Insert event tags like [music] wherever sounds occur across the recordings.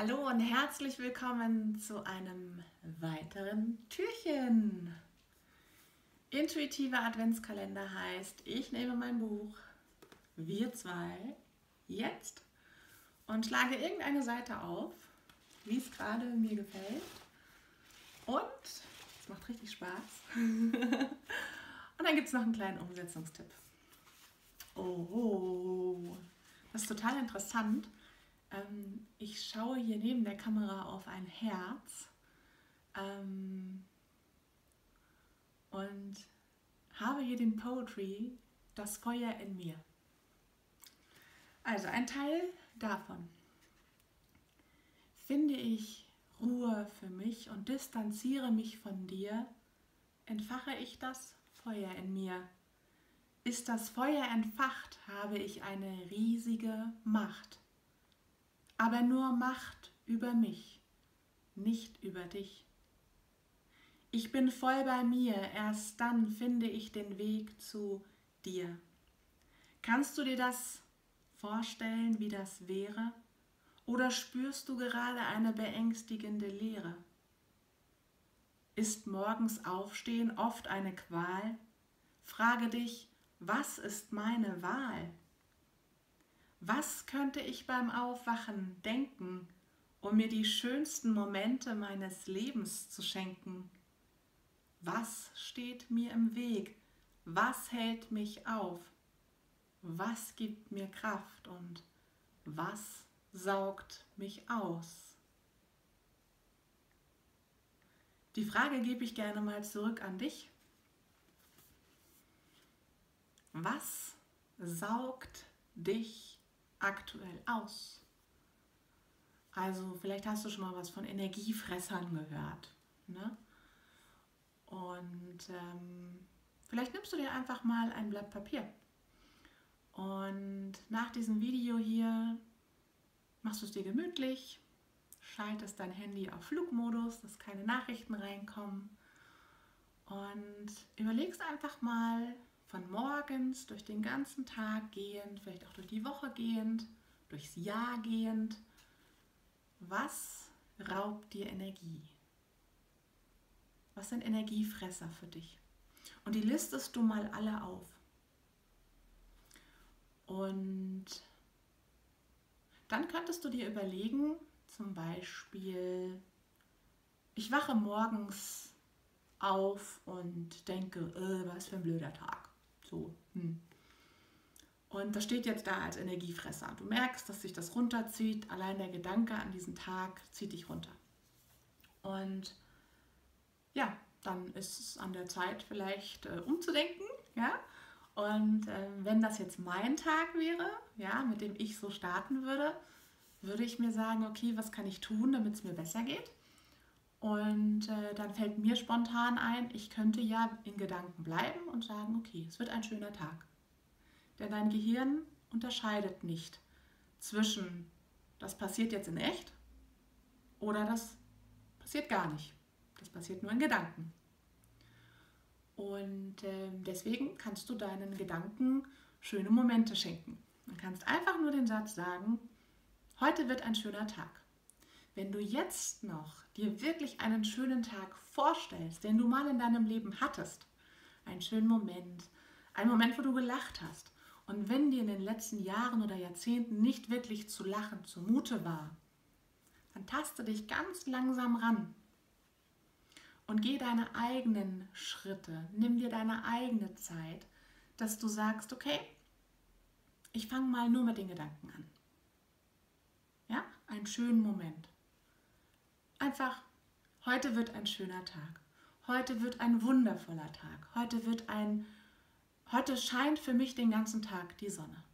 Hallo und herzlich willkommen zu einem weiteren Türchen. Intuitiver Adventskalender heißt, ich nehme mein Buch, wir zwei, jetzt und schlage irgendeine Seite auf, wie es gerade mir gefällt. Und es macht richtig Spaß. [laughs] und dann gibt es noch einen kleinen Umsetzungstipp. Oh, das ist total interessant ähm, ich schaue hier neben der Kamera auf ein Herz ähm, und habe hier den Poetry, das Feuer in mir. Also ein Teil davon. Finde ich Ruhe für mich und distanziere mich von dir, entfache ich das Feuer in mir. Ist das Feuer entfacht, habe ich eine riesige Macht aber nur Macht über mich, nicht über dich. Ich bin voll bei mir, erst dann finde ich den Weg zu dir. Kannst du dir das vorstellen, wie das wäre? Oder spürst du gerade eine beängstigende Leere? Ist morgens Aufstehen oft eine Qual? Frage dich, was ist meine Wahl? Was könnte ich beim Aufwachen denken, um mir die schönsten Momente meines Lebens zu schenken? Was steht mir im Weg? Was hält mich auf? Was gibt mir Kraft und was saugt mich aus? Die Frage gebe ich gerne mal zurück an dich. Was saugt dich aktuell aus? Also vielleicht hast du schon mal was von Energiefressern gehört. Ne? Und ähm, vielleicht nimmst du dir einfach mal ein Blatt Papier. Und nach diesem Video hier machst du es dir gemütlich, schaltest dein Handy auf Flugmodus, dass keine Nachrichten reinkommen und überlegst einfach mal, von morgens durch den ganzen Tag gehend, vielleicht auch durch die Woche gehend, durchs Jahr gehend. Was raubt dir Energie? Was sind Energiefresser für dich? Und die listest du mal alle auf. Und dann könntest du dir überlegen, zum Beispiel, ich wache morgens auf und denke, äh, was für ein blöder Tag. So. Hm. Und das steht jetzt da als Energiefresser. Du merkst, dass sich das runterzieht. Allein der Gedanke an diesen Tag zieht dich runter. Und ja, dann ist es an der Zeit vielleicht äh, umzudenken. Ja? Und äh, wenn das jetzt mein Tag wäre, ja, mit dem ich so starten würde, würde ich mir sagen, okay, was kann ich tun, damit es mir besser geht? Und äh, dann fällt mir spontan ein, ich könnte ja in Gedanken bleiben und sagen, okay, es wird ein schöner Tag. Denn dein Gehirn unterscheidet nicht zwischen, das passiert jetzt in echt oder das passiert gar nicht. Das passiert nur in Gedanken. Und äh, deswegen kannst du deinen Gedanken schöne Momente schenken. Du kannst einfach nur den Satz sagen, heute wird ein schöner Tag. Wenn du jetzt noch dir wirklich einen schönen Tag vorstellst, den du mal in deinem Leben hattest, einen schönen Moment, einen Moment, wo du gelacht hast, und wenn dir in den letzten Jahren oder Jahrzehnten nicht wirklich zu lachen zumute war, dann taste dich ganz langsam ran und geh deine eigenen Schritte, nimm dir deine eigene Zeit, dass du sagst, okay, ich fange mal nur mit den Gedanken an. Ja, einen schönen Moment. Einfach, heute wird ein schöner Tag. Heute wird ein wundervoller Tag. Heute wird ein, heute scheint für mich den ganzen Tag die Sonne.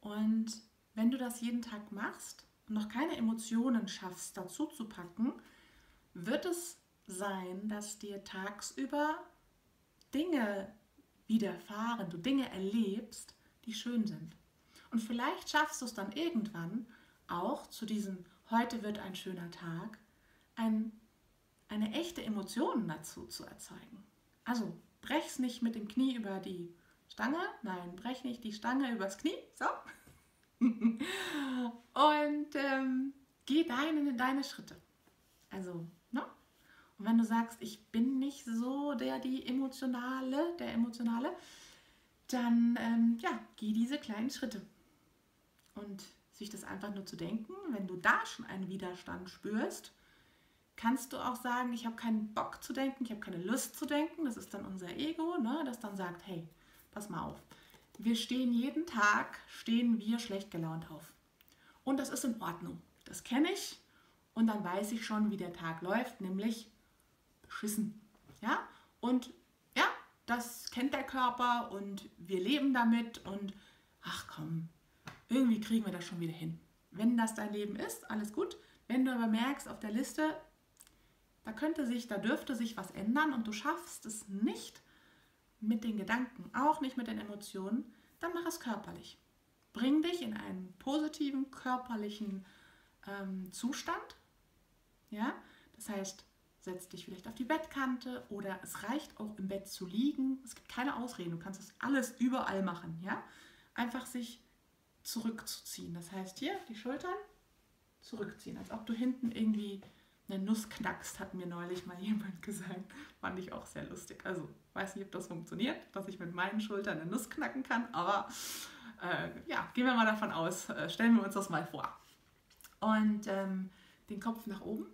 Und wenn du das jeden Tag machst und noch keine Emotionen schaffst, dazu zu packen, wird es sein, dass dir tagsüber Dinge widerfahren, du Dinge erlebst, die schön sind. Und vielleicht schaffst du es dann irgendwann, zu diesem heute wird ein schöner Tag ein, eine echte Emotion dazu zu erzeugen. Also brech's nicht mit dem Knie über die Stange, nein, brech nicht die Stange übers Knie, so. [laughs] geh deine, deine Schritte. Also, ne? Und wenn du sagst, ich bin nicht so der, die emotionale, der emotionale, dann ähm, ja, geh diese kleinen Schritte. Und sich das einfach nur zu denken, wenn du da schon einen Widerstand spürst, kannst du auch sagen, ich habe keinen Bock zu denken, ich habe keine Lust zu denken. Das ist dann unser Ego, ne, das dann sagt, hey, pass mal auf. Wir stehen jeden Tag, stehen wir schlecht gelaunt auf. Und das ist in Ordnung. Das kenne ich und dann weiß ich schon, wie der Tag läuft, nämlich beschissen. Ja? Und ja, das kennt der Körper und wir leben damit und ach komm, irgendwie kriegen wir das schon wieder hin. Wenn das dein Leben ist, alles gut. Wenn du aber merkst auf der Liste, da könnte sich, da dürfte sich was ändern und du schaffst es nicht mit den Gedanken, auch nicht mit den Emotionen, dann mach es körperlich. Bring dich in einen positiven körperlichen ähm, Zustand. Ja, das heißt, setz dich vielleicht auf die Bettkante oder es reicht auch im Bett zu liegen. Es gibt keine Ausreden, du kannst das alles überall machen. Ja, einfach sich zurückzuziehen. Das heißt hier die Schultern zurückziehen, als ob du hinten irgendwie eine Nuss knackst, hat mir neulich mal [laughs] jemand gesagt. Fand ich auch sehr lustig. Also weiß nicht, ob das funktioniert, dass ich mit meinen Schultern eine Nuss knacken kann, aber äh, ja, gehen wir mal davon aus, äh, stellen wir uns das mal vor. Und ähm, den Kopf nach oben.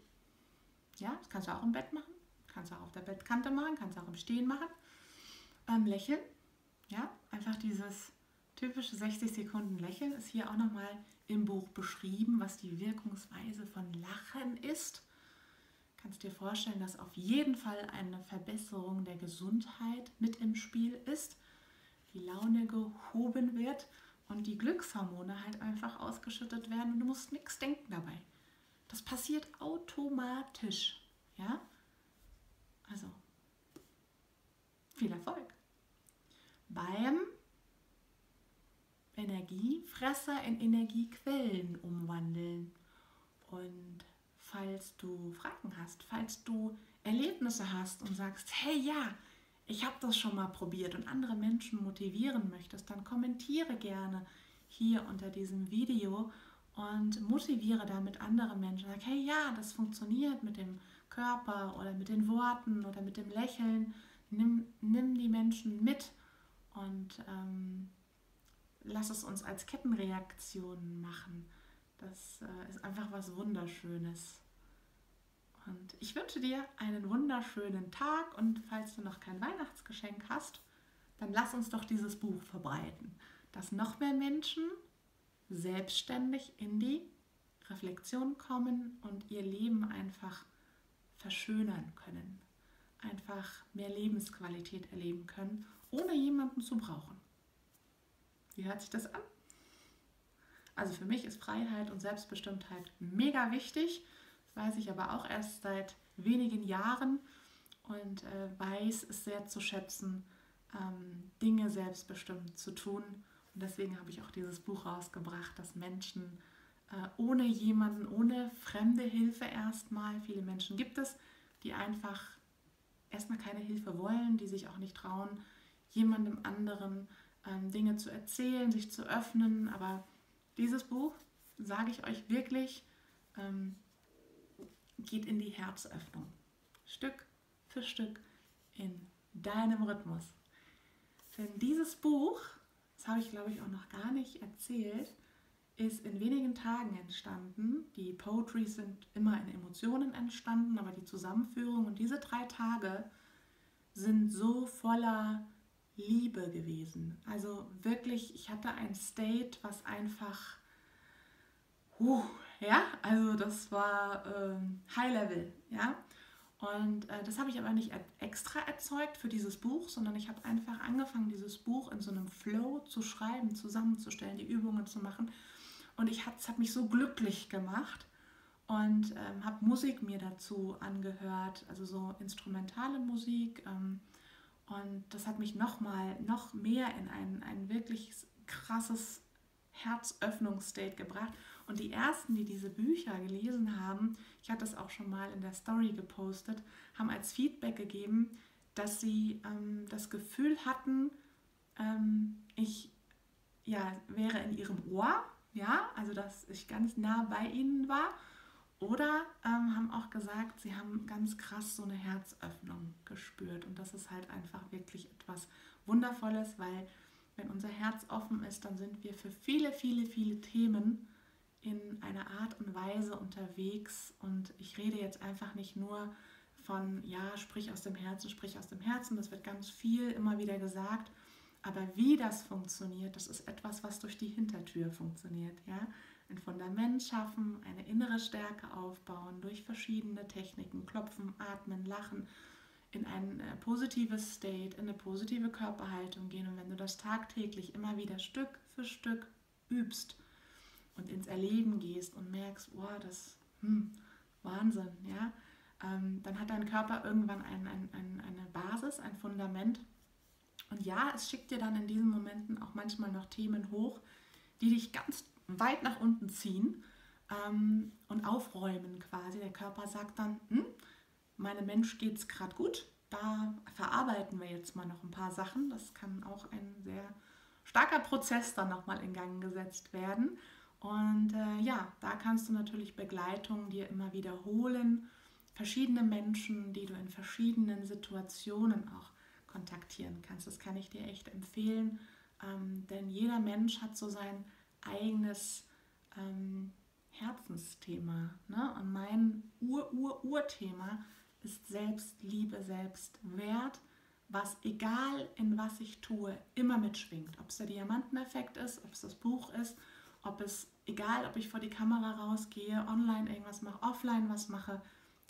Ja, das kannst du auch im Bett machen, kannst du auch auf der Bettkante machen, kannst du auch im Stehen machen. Ähm, lächeln. Ja, einfach dieses typische 60 Sekunden Lächeln ist hier auch nochmal im Buch beschrieben, was die Wirkungsweise von Lachen ist kannst dir vorstellen, dass auf jeden Fall eine Verbesserung der Gesundheit mit im Spiel ist, die Laune gehoben wird und die Glückshormone halt einfach ausgeschüttet werden und du musst nichts denken dabei. Das passiert automatisch, ja? Also viel Erfolg. Beim Energiefresser in Energiequellen umwandeln und falls du Fragen hast, falls du Erlebnisse hast und sagst, hey ja, ich habe das schon mal probiert und andere Menschen motivieren möchtest, dann kommentiere gerne hier unter diesem Video und motiviere damit andere Menschen. Sag, hey ja, das funktioniert mit dem Körper oder mit den Worten oder mit dem Lächeln. Nimm, nimm die Menschen mit und ähm, lass es uns als Kettenreaktion machen. Das äh, ist einfach was Wunderschönes. Und ich wünsche dir einen wunderschönen Tag und falls du noch kein Weihnachtsgeschenk hast, dann lass uns doch dieses Buch verbreiten, dass noch mehr Menschen selbstständig in die Reflexion kommen und ihr Leben einfach verschönern können, einfach mehr Lebensqualität erleben können, ohne jemanden zu brauchen. Wie hört sich das an? Also für mich ist Freiheit und Selbstbestimmtheit mega wichtig. Das weiß ich aber auch erst seit wenigen Jahren und äh, weiß es sehr zu schätzen, ähm, Dinge selbstbestimmt zu tun. Und deswegen habe ich auch dieses Buch rausgebracht, dass Menschen äh, ohne jemanden, ohne fremde Hilfe erstmal, viele Menschen gibt es, die einfach erstmal keine Hilfe wollen, die sich auch nicht trauen, jemandem anderen ähm, Dinge zu erzählen, sich zu öffnen, aber dieses Buch, sage ich euch wirklich, ähm, geht in die Herzöffnung. Stück für Stück in deinem Rhythmus. Denn dieses Buch, das habe ich glaube ich auch noch gar nicht erzählt, ist in wenigen Tagen entstanden. Die Poetry sind immer in Emotionen entstanden, aber die Zusammenführung und diese drei Tage sind so voller Liebe gewesen. Also wirklich, ich hatte ein State, was einfach, uh, ja, also das war ähm, High Level, ja. Und äh, das habe ich aber nicht extra erzeugt für dieses Buch, sondern ich habe einfach angefangen, dieses Buch in so einem Flow zu schreiben, zusammenzustellen, die Übungen zu machen. Und ich es hat mich so glücklich gemacht und ähm, habe Musik mir dazu angehört, also so instrumentale Musik. Ähm, und das hat mich nochmal, noch mehr in ein, ein wirklich krasses Herzöffnungsstate gebracht. Und die ersten, die diese Bücher gelesen haben, ich hatte das auch schon mal in der Story gepostet, haben als Feedback gegeben, dass sie ähm, das Gefühl hatten, ähm, ich ja, wäre in ihrem Ohr, ja, also dass ich ganz nah bei ihnen war Oder ähm, haben auch gesagt, sie haben ganz krass so eine Herzöffnung gespürt. Und das ist halt einfach wirklich etwas Wundervolles, weil wenn unser Herz offen ist, dann sind wir für viele, viele, viele Themen in einer Art und Weise unterwegs. Und ich rede jetzt einfach nicht nur von, ja, sprich aus dem Herzen, sprich aus dem Herzen. Das wird ganz viel immer wieder gesagt. Aber wie das funktioniert, das ist etwas, was durch die Hintertür funktioniert. Ja? Ein Fundament schaffen, eine innere Stärke aufbauen durch verschiedene Techniken, klopfen, atmen, lachen, in ein äh, positives State, in eine positive Körperhaltung gehen. Und wenn du das tagtäglich immer wieder Stück für Stück übst und ins Erleben gehst und merkst, wow, das hm, Wahnsinn, ja, ähm, dann hat dein Körper irgendwann ein, ein, ein, eine Basis, ein Fundament. Und ja, es schickt dir dann in diesen Momenten auch manchmal noch Themen hoch, die dich ganz weit nach unten ziehen ähm, und aufräumen quasi. Der Körper sagt dann, hm, meinem Mensch geht es gerade gut. Da verarbeiten wir jetzt mal noch ein paar Sachen. Das kann auch ein sehr starker Prozess dann nochmal in Gang gesetzt werden. Und äh, ja, da kannst du natürlich Begleitung dir immer wiederholen. Verschiedene Menschen, die du in verschiedenen Situationen auch kontaktieren kannst. Das kann ich dir echt empfehlen, ähm, denn jeder Mensch hat so sein eigenes ähm, Herzensthema. Ne? Und mein Ur-Ur-Ur-Thema ist Selbstliebe, Selbstwert, was egal in was ich tue, immer mitschwingt. Ob es der Diamanteneffekt ist, ob es das Buch ist, ob es, egal ob ich vor die Kamera rausgehe, online irgendwas mache, offline was mache,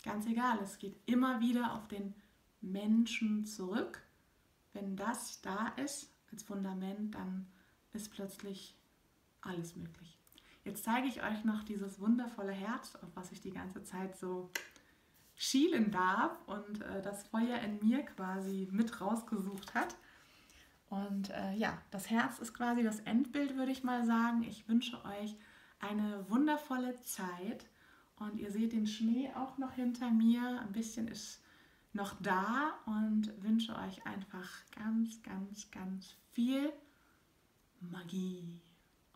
ganz egal. Es geht immer wieder auf den Menschen zurück. Wenn das da ist als Fundament, dann ist plötzlich alles möglich. Jetzt zeige ich euch noch dieses wundervolle Herz, auf was ich die ganze Zeit so schielen darf und äh, das Feuer in mir quasi mit rausgesucht hat. Und äh, ja, das Herz ist quasi das Endbild, würde ich mal sagen. Ich wünsche euch eine wundervolle Zeit und ihr seht den Schnee auch noch hinter mir. Ein bisschen ist noch da und wünsche euch einfach ganz, ganz, ganz viel Magie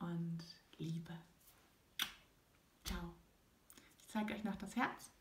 und Liebe. Ciao. Ich zeige euch noch das Herz.